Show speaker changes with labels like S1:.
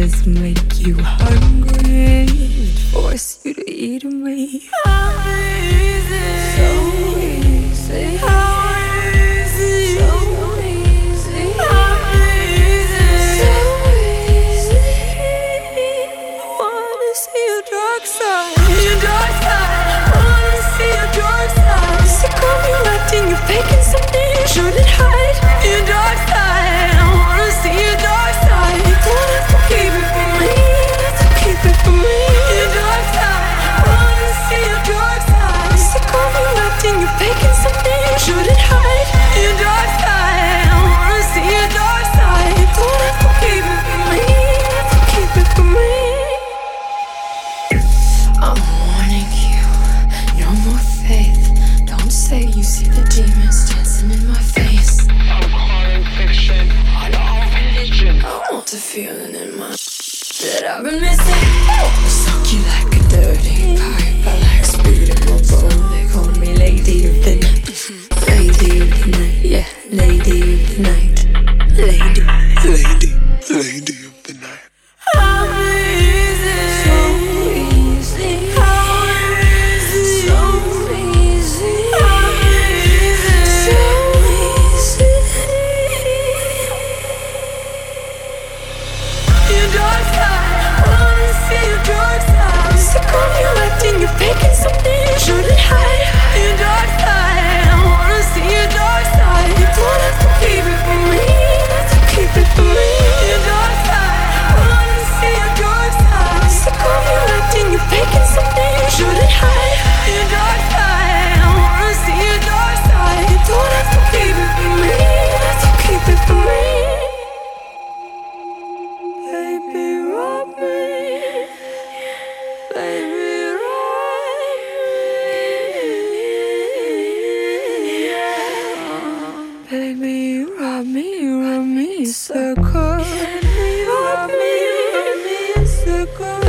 S1: just make you hungry force you to eat me. How easy, so easy. How I'm
S2: calling fiction. I'm crime religion.
S1: I want the feeling in my that I've been missing. I suck you like a dirty pipe. I like speed in my. They call me Lady of the Night. Lady of the Night, yeah, Lady of the Night. circle. Me a circle?